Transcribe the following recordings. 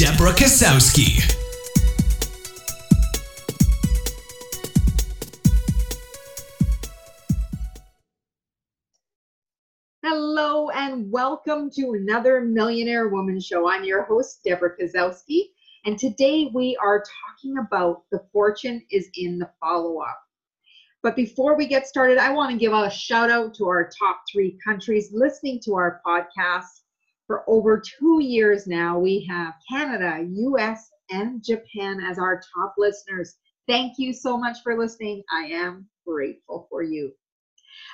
Deborah Kasowski. Hello and welcome to another Millionaire Woman Show. I'm your host, Deborah Kasowski, and today we are talking about the fortune is in the follow up. But before we get started, I want to give a shout out to our top three countries listening to our podcast for over two years now, we have Canada, US, and Japan as our top listeners. Thank you so much for listening. I am grateful for you.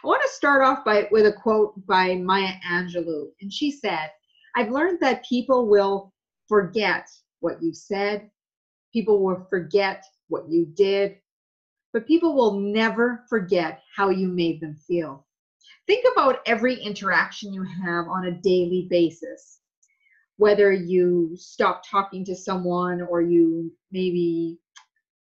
I want to start off by with a quote by Maya Angelou, and she said, "I've learned that people will forget what you said, people will forget what you did, but people will never forget how you made them feel." Think about every interaction you have on a daily basis. Whether you stop talking to someone or you maybe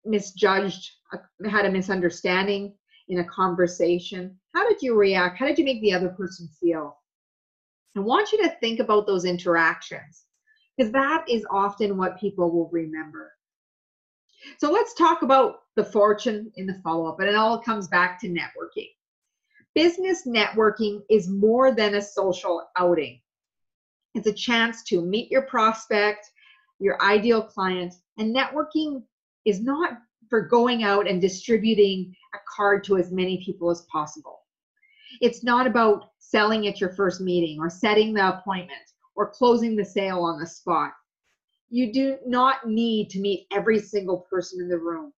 misjudged uh, had a misunderstanding in a conversation how did you react? How did you make the other person feel? I want you to think about those interactions because that is often what people will remember. So let's talk about the fortune in the follow-up and it all comes back to networking Business networking is more than a social outing. It's a chance to meet your prospect, your ideal client, and networking is not for going out and distributing a card to as many people as possible. It's not about selling at your first meeting or setting the appointment or closing the sale on the spot. You do not need to meet every single person in the room.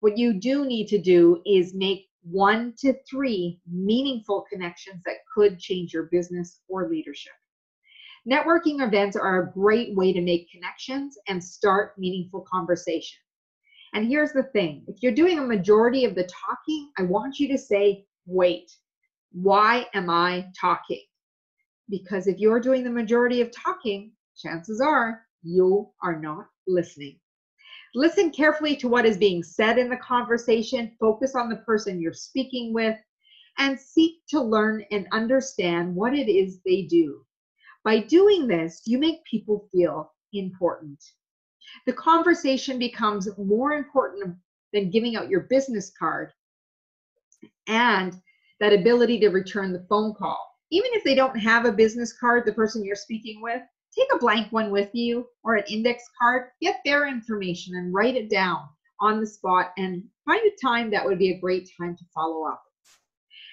What you do need to do is make one to three meaningful connections that could change your business or leadership. Networking events are a great way to make connections and start meaningful conversation. And here's the thing if you're doing a majority of the talking, I want you to say, wait, why am I talking? Because if you're doing the majority of talking, chances are you are not listening. Listen carefully to what is being said in the conversation, focus on the person you're speaking with, and seek to learn and understand what it is they do. By doing this, you make people feel important. The conversation becomes more important than giving out your business card and that ability to return the phone call. Even if they don't have a business card, the person you're speaking with, take a blank one with you or an index card, get their information and write it down on the spot and find a time that would be a great time to follow up.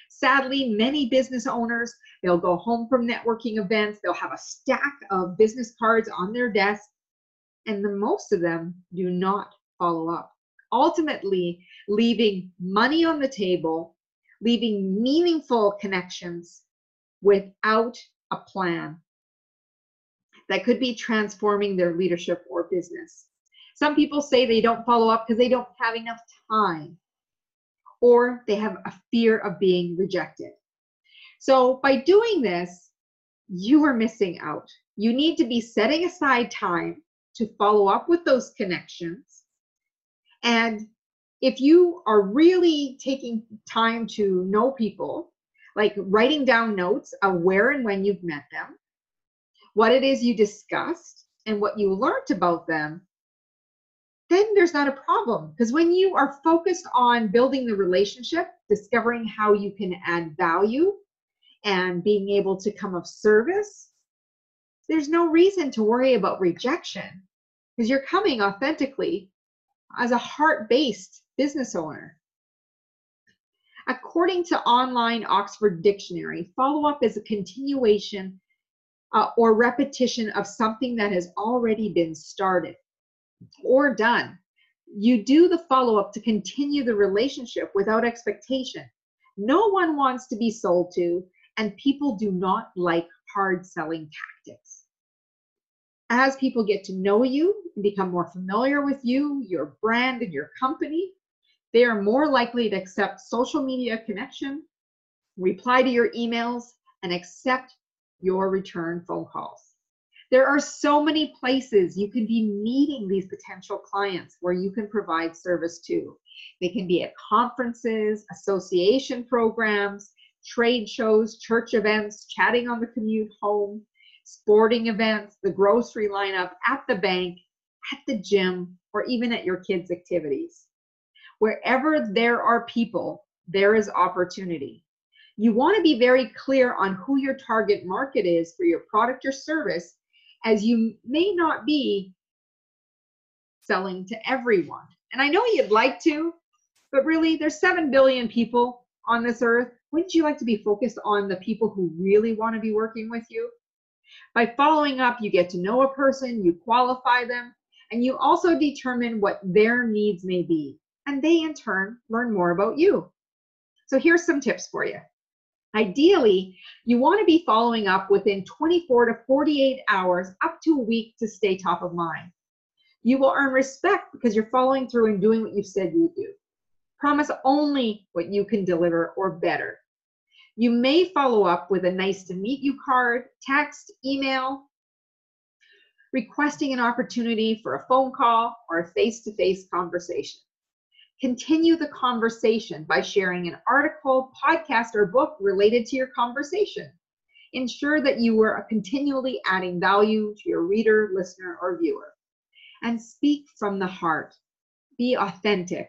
Sadly, many business owners, they'll go home from networking events, they'll have a stack of business cards on their desk, and the most of them do not follow up. Ultimately, leaving money on the table, leaving meaningful connections without a plan that could be transforming their leadership or business. Some people say they don't follow up because they don't have enough time or they have a fear of being rejected. So, by doing this, you are missing out. You need to be setting aside time to follow up with those connections. And if you are really taking time to know people, like writing down notes of where and when you've met them, what it is you discussed and what you learned about them, then there's not a problem. Because when you are focused on building the relationship, discovering how you can add value, and being able to come of service, there's no reason to worry about rejection because you're coming authentically as a heart based business owner. According to online Oxford Dictionary, follow up is a continuation uh, or repetition of something that has already been started or done. You do the follow up to continue the relationship without expectation. No one wants to be sold to, and people do not like hard selling tactics. As people get to know you and become more familiar with you, your brand, and your company, they are more likely to accept social media connection, reply to your emails, and accept your return phone calls. There are so many places you can be meeting these potential clients where you can provide service to. They can be at conferences, association programs, trade shows, church events, chatting on the commute home, sporting events, the grocery lineup, at the bank, at the gym, or even at your kids' activities. Wherever there are people, there is opportunity. You want to be very clear on who your target market is for your product or service, as you may not be selling to everyone. And I know you'd like to, but really, there's 7 billion people on this earth. Wouldn't you like to be focused on the people who really want to be working with you? By following up, you get to know a person, you qualify them, and you also determine what their needs may be. And they, in turn, learn more about you. So, here's some tips for you. Ideally, you want to be following up within 24 to 48 hours, up to a week to stay top of mind. You will earn respect because you're following through and doing what you said you would do. Promise only what you can deliver or better. You may follow up with a nice to meet you card, text, email, requesting an opportunity for a phone call or a face to face conversation. Continue the conversation by sharing an article, podcast, or book related to your conversation. Ensure that you are continually adding value to your reader, listener, or viewer. And speak from the heart. Be authentic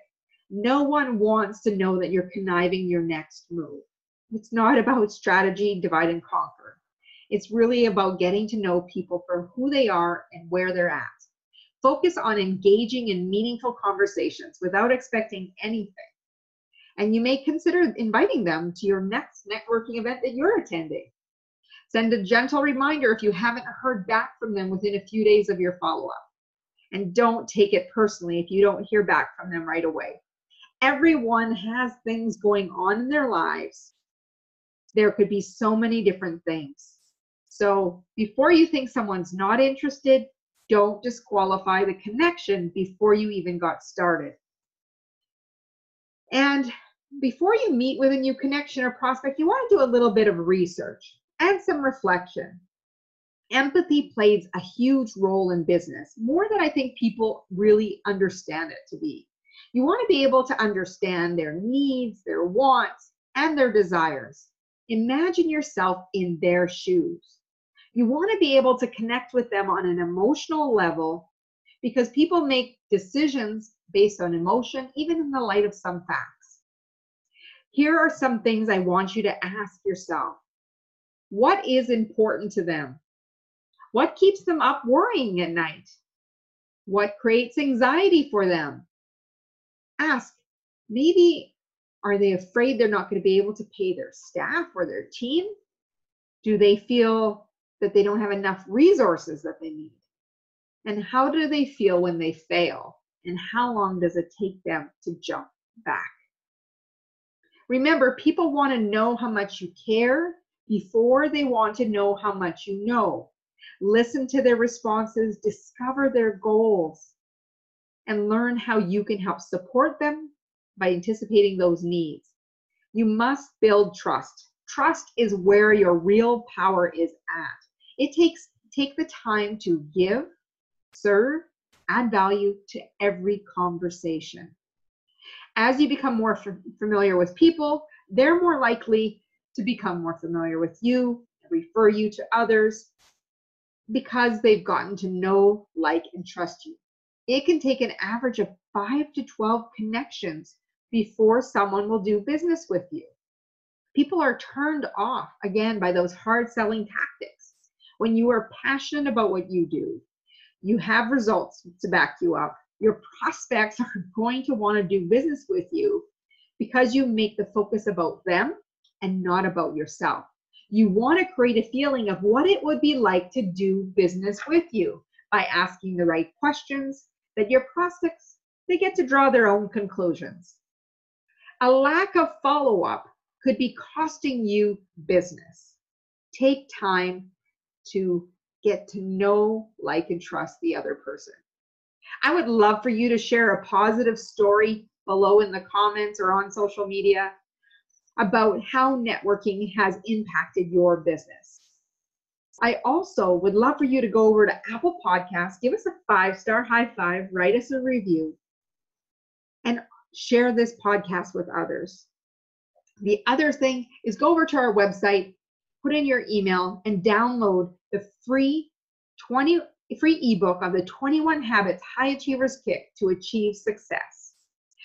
no one wants to know that you're conniving your next move. It's not about strategy, divide and conquer. It's really about getting to know people for who they are and where they're at. Focus on engaging in meaningful conversations without expecting anything. And you may consider inviting them to your next networking event that you're attending. Send a gentle reminder if you haven't heard back from them within a few days of your follow up. And don't take it personally if you don't hear back from them right away everyone has things going on in their lives. There could be so many different things. So before you think someone's not interested, don't disqualify the connection before you even got started. And before you meet with a new connection or prospect, you want to do a little bit of research and some reflection. Empathy plays a huge role in business, more than I think people really understand it to be. You want to be able to understand their needs, their wants, and their desires. Imagine yourself in their shoes. You want to be able to connect with them on an emotional level because people make decisions based on emotion, even in the light of some facts. Here are some things I want you to ask yourself What is important to them? What keeps them up worrying at night? What creates anxiety for them? ask maybe are they afraid they're not going to be able to pay their staff or their team? Do they feel that they don't have enough resources that they need? And how do they feel when they fail? And how long does it take them to jump back? Remember, people want to know how much you care before they want to know how much you know. Listen to their responses, discover their goals, and learn how you can help support them by anticipating those needs. You must build trust. Trust is where your real power is at. It takes take the time to give, serve, add value to every conversation. As you become more f- familiar with people, they're more likely to become more familiar with you, refer you to others because they've gotten to know, like, and trust you it can take an average of 5 to 12 connections before someone will do business with you. People are turned off again by those hard selling tactics. When you are passionate about what you do, you have results to back you up. Your prospects are going to want to do business with you because you make the focus about them and not about yourself. You want to create a feeling of what it would be like to do business with you by asking the right questions, that your prospects they get to draw their own conclusions. A lack of follow-up could be costing you business. Take time to get to know, like, and trust the other person. I would love for you to share a positive story below in the comments or on social media about how networking has impacted your business. I also would love for you to go over to Apple Podcasts, give us a five star high five, write us a review, and share this podcast with others. The other thing is go over to our website, put in your email, and download the free 20 free ebook of the 21 habits high achievers kick to achieve success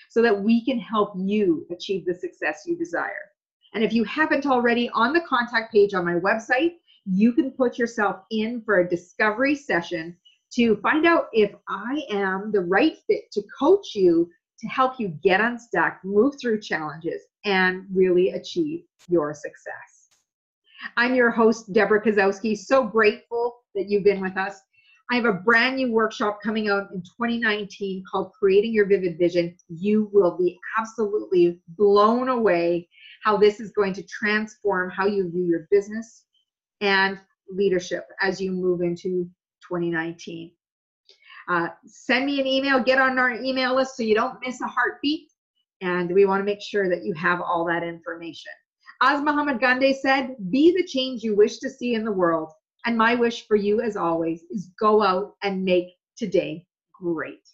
so that we can help you achieve the success you desire. And if you haven't already on the contact page on my website, you can put yourself in for a discovery session to find out if I am the right fit to coach you to help you get unstuck, move through challenges, and really achieve your success. I'm your host, Deborah Kasowski. So grateful that you've been with us. I have a brand new workshop coming out in 2019 called Creating Your Vivid Vision. You will be absolutely blown away how this is going to transform how you view your business and leadership as you move into 2019. Uh, send me an email, get on our email list so you don't miss a heartbeat. And we want to make sure that you have all that information. As Mahatma Gandhi said, be the change you wish to see in the world. And my wish for you, as always, is go out and make today great.